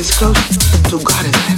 is close, to God